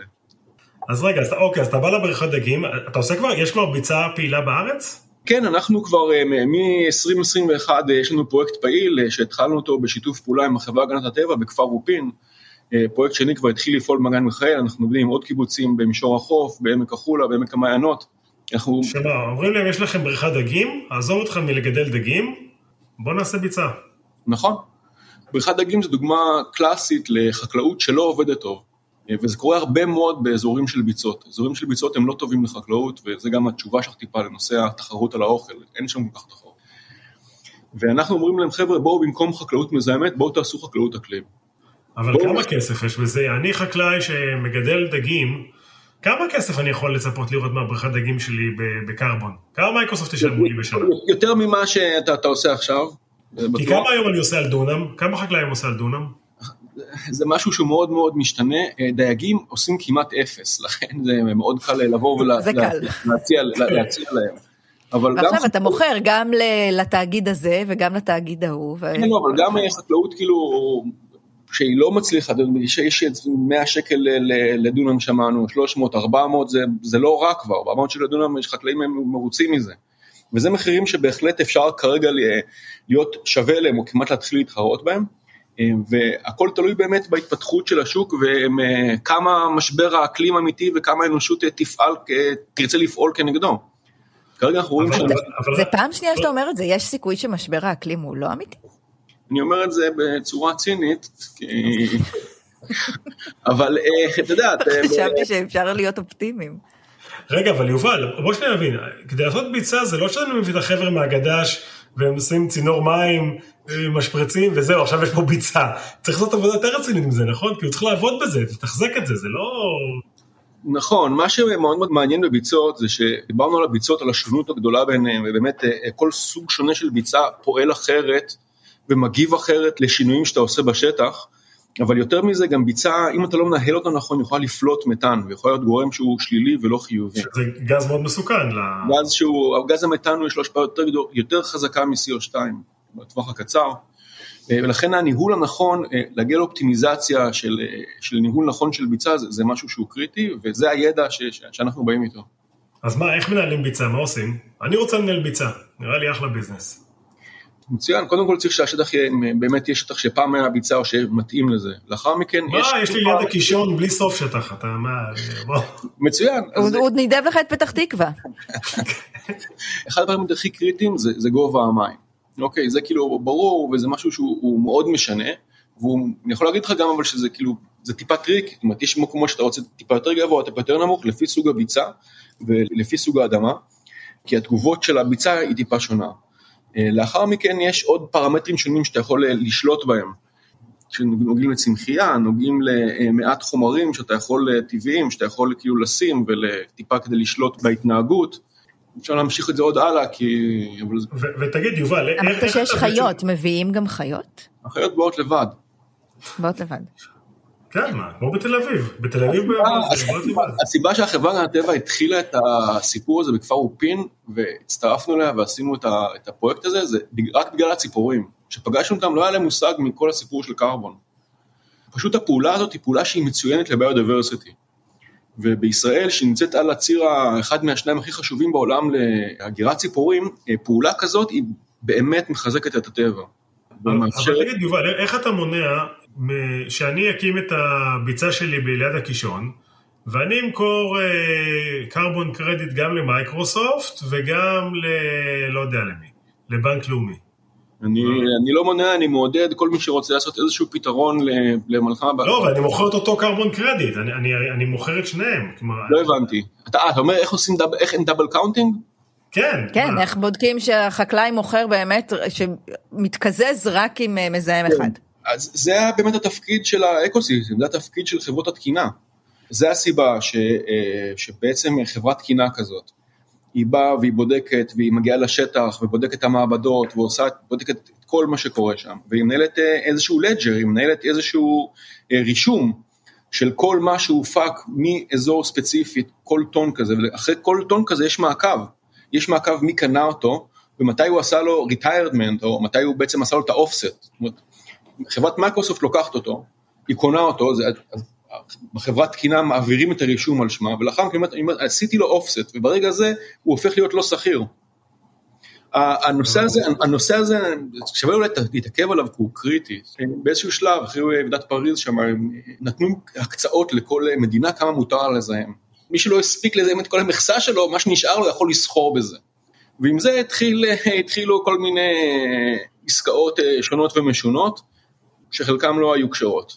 אז רגע, אז, אוקיי, אז אתה בא לבריכת דגים, אתה עושה כבר, יש כבר ביצה פעילה בארץ? כן, אנחנו כבר אה, מ-2021 אה, יש לנו פרויקט פעיל אה, שהתחלנו אותו בשיתוף פעולה עם החברה להגנת הטבע בכפר רופין. פרויקט שני כבר התחיל לפעול במגן מיכאל, אנחנו עובדים עם עוד קיבוצים במישור החוף, בעמק החולה, בעמק המעיינות. אנחנו... שמה, אומרים להם יש לכם בריכת דגים, עזוב אותך מלגדל דגים, בוא נעשה ביצה. נכון. בריכת דגים זו דוגמה קלאסית לחקלאות שלא עובדת טוב. וזה קורה הרבה מאוד באזורים של ביצות. אזורים של ביצות הם לא טובים לחקלאות, וזה גם התשובה שלך טיפה לנושא התחרות על האוכל, אין שם כל כך תחרות. ואנחנו אומרים להם, חבר'ה, בואו במקום חקלאות מזהמת, בואו תעשו חקלאות אקלים. אבל כמה כסף יש בזה? אני חקלאי שמגדל דגים, כמה כסף אני יכול לצפות לראות מהבריכת דגים שלי בקרבון? כמה מייקרוסופט תשלמו לי בשנה? יותר ממה שאתה עושה עכשיו. כי כמה היום אני עושה על דונם? כמה חקלאים עושה על דונם? זה משהו שהוא מאוד מאוד משתנה, אה, דייגים עושים כמעט אפס, לכן זה מאוד קל לבוא ולהציע להם. ועכשיו אתה מוכר גם לתאגיד הזה וגם לתאגיד ההוא. כן, לא, אבל גם חקלאות כאילו, שהיא לא מצליחה, שיש 100 שקל לדונם שמענו, 300, 400, זה לא רע כבר, 400 שקל לדונם, יש חקלאים מרוצים מזה. וזה מחירים שבהחלט אפשר כרגע להיות שווה להם, או כמעט להתחיל להתחרות בהם. אה, והכל תלוי באמת בהתפתחות של השוק וכמה משבר האקלים אמיתי וכמה האנושות תפעל, תרצה לפעול כנגדו. כרגע אנחנו רואים ש... זה פעם שנייה שאתה אומר את זה, יש סיכוי שמשבר האקלים הוא לא אמיתי? אני אומר את זה בצורה צינית, אבל אה, את יודעת... אה, חשבתי שאפשר להיות אופטימיים. רגע, אבל יובל, בוא שניה נבין, כדי לעשות ביצה זה לא שאני מביא את החבר'ה מהגד"ש והם עושים צינור מים, משפרצים וזהו, עכשיו יש פה ביצה. צריך לעשות עבודה יותר רצינית מזה, נכון? כי הוא צריך לעבוד בזה, לתחזק את זה, זה לא... נכון, מה שמאוד מאוד מעניין בביצות זה שדיברנו על הביצות, על השונות הגדולה ביניהם, ובאמת אה, כל סוג שונה של ביצה פועל אחרת ומגיב אחרת לשינויים שאתה עושה בשטח. אבל יותר מזה, גם ביצה, אם אתה לא מנהל אותה נכון, יכולה לפלוט מתאן, ויכול להיות גורם שהוא שלילי ולא חיובי. שזה גז מאוד מסוכן. גז שהוא, גז המתאן יש לו השפעה יותר, יותר חזקה מ-CO2 בטווח הקצר, ולכן הניהול הנכון, אה, להגיע לאופטימיזציה של, אה, של ניהול נכון של ביצה, זה, זה משהו שהוא קריטי, וזה הידע ש, שאנחנו באים איתו. אז מה, איך מנהלים ביצה? מה עושים? אני רוצה לנהל ביצה, נראה לי אחלה ביזנס. מצוין, קודם כל צריך שהשטח יהיה, באמת יהיה שטח שפעם היה ביצה או שמתאים לזה. לאחר מכן מה, יש... מה, יש לי ליד הקישון בלי סוף שטח, אתה מה, בוא. מצוין. הוא נידב לך את פתח תקווה. אחד הדברים הכי קריטיים זה, זה גובה המים. אוקיי, זה כאילו ברור וזה משהו שהוא מאוד משנה, ואני יכול להגיד לך גם אבל שזה כאילו, זה טיפה טריק, זאת אומרת יש מקומות שאתה רוצה טיפה יותר גבוה, טיפה יותר נמוך, לפי סוג הביצה ולפי סוג האדמה, כי התגובות של הביצה היא טיפה שונה. אה, לאחר מכן יש עוד פרמטרים שונים שאתה יכול אה, לשלוט בהם, שנוגעים לצמחייה, נוגעים למעט חומרים שאתה יכול, אה, טבעיים, שאתה יכול כאילו לשים וטיפה כדי לשלוט בהתנהגות. אפשר להמשיך את זה עוד הלאה, כי... ותגיד, יובל, איך... אמרת שיש חיות, מביאים גם חיות? החיות באות לבד. בוט לבד. כן, מה, כמו בתל אביב. בתל אביב, הסיבה- שהחברה הטבע התחילה את הסיפור הזה בכפר אופין והצטרפנו אליה ועשינו את הפרויקט הזה, זה רק בגלל הציפורים. כשפגשנו אותם לא היה להם מושג מכל הסיפור של קרבון. פשוט הפעולה הזאת היא פעולה שהיא מצוינת לביודיברסיטי. ובישראל, שנמצאת על הציר האחד מהשניים הכי חשובים בעולם להגירת ציפורים, אה, פעולה כזאת היא באמת מחזקת את הטבע. אבל תגיד, יובל, איך אתה מונע שאני אקים את הביצה שלי ליד הקישון, ואני אמכור קרבון קרדיט גם למייקרוסופט וגם ל... לא יודע למי, לבנק לאומי. אני, אני לא מונע, אני מעודד כל מי שרוצה לעשות איזשהו פתרון ל- למלחמה. לא, אבל אני מוכר את אותו קרבון קרדיט, אני, אני, אני מוכר את שניהם. כלומר, לא הבנתי. אתה, אתה אומר איך עושים double, איך אין double counting? כן. כן, מה? איך בודקים שהחקלאי מוכר באמת, שמתקזז רק עם אה, מזהם אחד. אז זה היה באמת התפקיד של ה ecosystem, זה התפקיד של חברות התקינה. זה הסיבה ש, אה, שבעצם חברת תקינה כזאת, היא באה והיא בודקת, והיא מגיעה לשטח, ובודקת את המעבדות, ועושה, בודקת את כל מה שקורה שם, והיא מנהלת אה, איזשהו ledger, היא מנהלת איזשהו אה, רישום של כל מה שהופק מאזור ספציפי, כל טון כזה, ואחרי כל טון כזה יש מעקב, יש מעקב מי קנה אותו, ומתי הוא עשה לו retirement, או מתי הוא בעצם עשה לו את ה offset. זאת אומרת, חברת מייקרוסופט לוקחת אותו, היא קונה אותו, זה, בחברת תקינה מעבירים את הרישום על שמה, ולאחר מכן אני אומר, עשיתי לו offset, וברגע זה הוא הופך להיות לא סחיר. הנושא הזה, הנושא הזה, שווה אולי להתעכב עליו כי הוא קריטי. באיזשהו שלב, אחרי ועידת פריז שם, נתנו הקצאות לכל מדינה כמה מותר לזהם. מי שלא הספיק לזהם את כל המכסה שלו, מה שנשאר לו יכול לסחור בזה. ועם זה התחיל, התחילו כל מיני עסקאות אה, שונות ומשונות, שחלקם לא היו קשרות.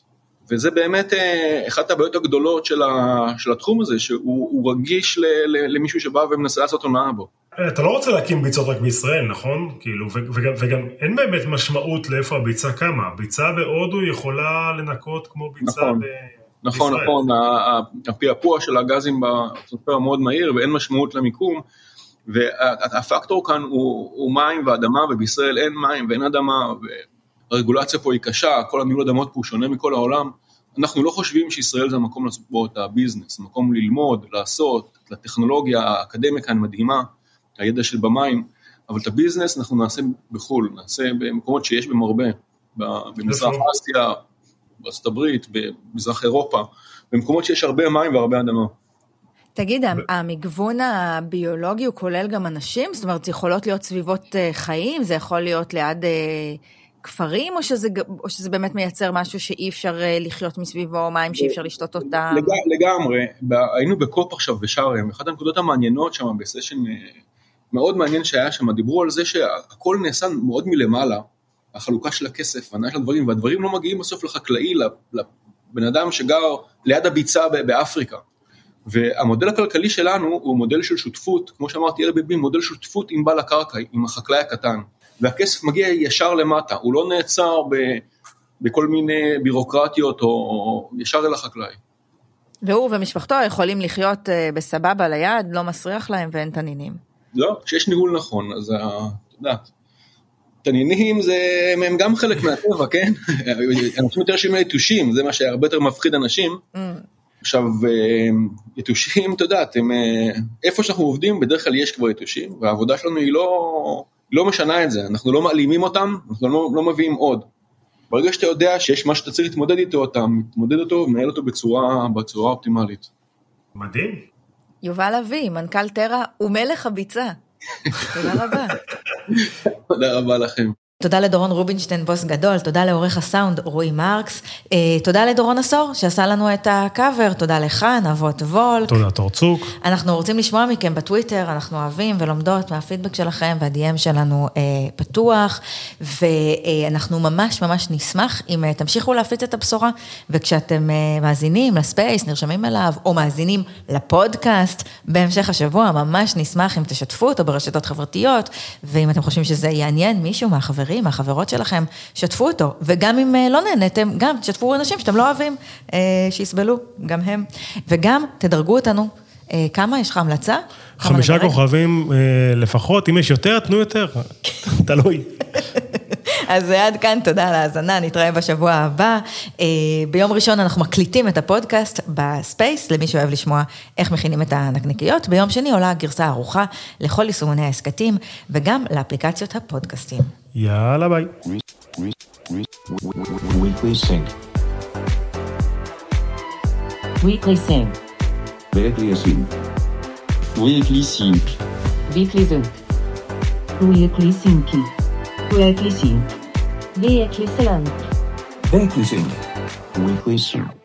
וזה באמת אה, אחת הבעיות הגדולות של, ה, של התחום הזה, שהוא הוא רגיש ל, ל, למישהו שבא ומנסה לעשות הונאה בו. אתה לא רוצה להקים ביצות רק בישראל, נכון? כאילו, ו- וגם, וגם אין באמת משמעות לאיפה הביצה קמה. ביצה בהודו יכולה לנקות כמו ביצה נכון. ב... נכון, בישראל. נכון, הפעפוע של הגזים באטמוספירה מאוד מהיר ואין משמעות למיקום, והפקטור כאן הוא, הוא מים ואדמה, ובישראל אין מים ואין אדמה, והרגולציה פה היא קשה, כל הניהול אדמות פה הוא שונה מכל העולם. אנחנו לא חושבים שישראל זה המקום לעשות בו את הביזנס, מקום ללמוד, לעשות, לטכנולוגיה, האקדמיה כאן מדהימה, הידע של במים, אבל את הביזנס אנחנו נעשה בחו"ל, נעשה במקומות שיש בהם הרבה, ב- במזרח איפה? אסיה, בארצות הברית, במזרח אירופה, במקומות שיש הרבה מים והרבה אדמה. תגיד, המגוון הביולוגי הוא כולל גם אנשים? זאת אומרת, יכולות להיות סביבות אה, חיים? זה יכול להיות ליד אה, כפרים? או שזה, או שזה באמת מייצר משהו שאי אפשר אה, לחיות מסביבו, מים שאי אפשר לשתות אותם? לג, לגמרי, היינו בקופ עכשיו בשארם, אחת הנקודות המעניינות שם בסשן אה, מאוד מעניין שהיה שם, דיברו על זה שהכל נעשה מאוד מלמעלה, החלוקה של הכסף, ההנאה של הדברים, והדברים לא מגיעים בסוף לחקלאי, לבן אדם שגר ליד הביצה באפריקה. והמודל הכלכלי שלנו הוא מודל של שותפות, כמו שאמרתי, LBB, מודל שותפות עם בעל הקרקע, עם החקלאי הקטן. והכסף מגיע ישר למטה, הוא לא נעצר ב, בכל מיני בירוקרטיות או, או ישר אל החקלאי. והוא ומשפחתו יכולים לחיות אה, בסבבה ליד, לא מסריח להם ואין תנינים. לא, כשיש ניהול נכון, אז את יודעת, תנינים זה, הם גם חלק מהטבע, כן? אנשים יותר שהם יתושים, זה מה שהרבה יותר מפחיד אנשים. Mm. עכשיו, אה, יתושים, את יודעת, אה, איפה שאנחנו עובדים, בדרך כלל יש כבר יתושים, והעבודה שלנו היא לא, לא משנה את זה, אנחנו לא מעלימים אותם, אנחנו לא, לא מביאים עוד. ברגע שאתה יודע שיש מה שאתה צריך להתמודד איתו, אתה מתמודד אותו ומנהל אותו בצורה, בצורה אופטימלית. מדהים. יובל אבי, מנכ"ל טרה ומלך הביצה. תודה רבה. תודה רבה לכם. תודה לדורון רובינשטיין, בוס גדול, תודה לעורך הסאונד רועי מרקס, אה, תודה לדורון עשור שעשה לנו את הקאבר, תודה לך, נבות וולק. תודה, תורצוק. אנחנו רוצים לשמוע מכם בטוויטר, אנחנו אוהבים ולומדות מהפידבק שלכם, וה-DM שלנו אה, פתוח, ואנחנו ממש ממש נשמח אם אה, תמשיכו להפיץ את הבשורה, וכשאתם מאזינים לספייס, נרשמים אליו, או מאזינים לפודקאסט בהמשך השבוע, ממש נשמח אם תשתפו אותו ברשתות חברתיות, ואם אתם חושבים שזה יעניין מישהו מהחברים, מהחברות שלכם, שתפו אותו, וגם אם אה, לא נהניתם, גם תשתפו אנשים שאתם לא אוהבים, אה, שיסבלו, גם הם, וגם תדרגו אותנו. אה, כמה? יש לך המלצה? חמישה? כוכבים לפחות, אם יש יותר, תנו יותר. תלוי. אז עד כאן, תודה על ההאזנה, נתראה בשבוע הבא. אה, ביום ראשון אנחנו מקליטים את הפודקאסט ב space, למי שאוהב לשמוע איך מכינים את הנקניקיות. ביום שני עולה הגרסה הערוכה לכל יישומוני ההסכתים, וגם לאפליקציות הפודקאסטים. יאללה ביי. Weekly Sync. Weekly Sync. Weekly Sync. Weekly Sync. Weekly Sync. Weekly Sync. Weekly Sync. Weekly you, Conclusión. Weekly Sound.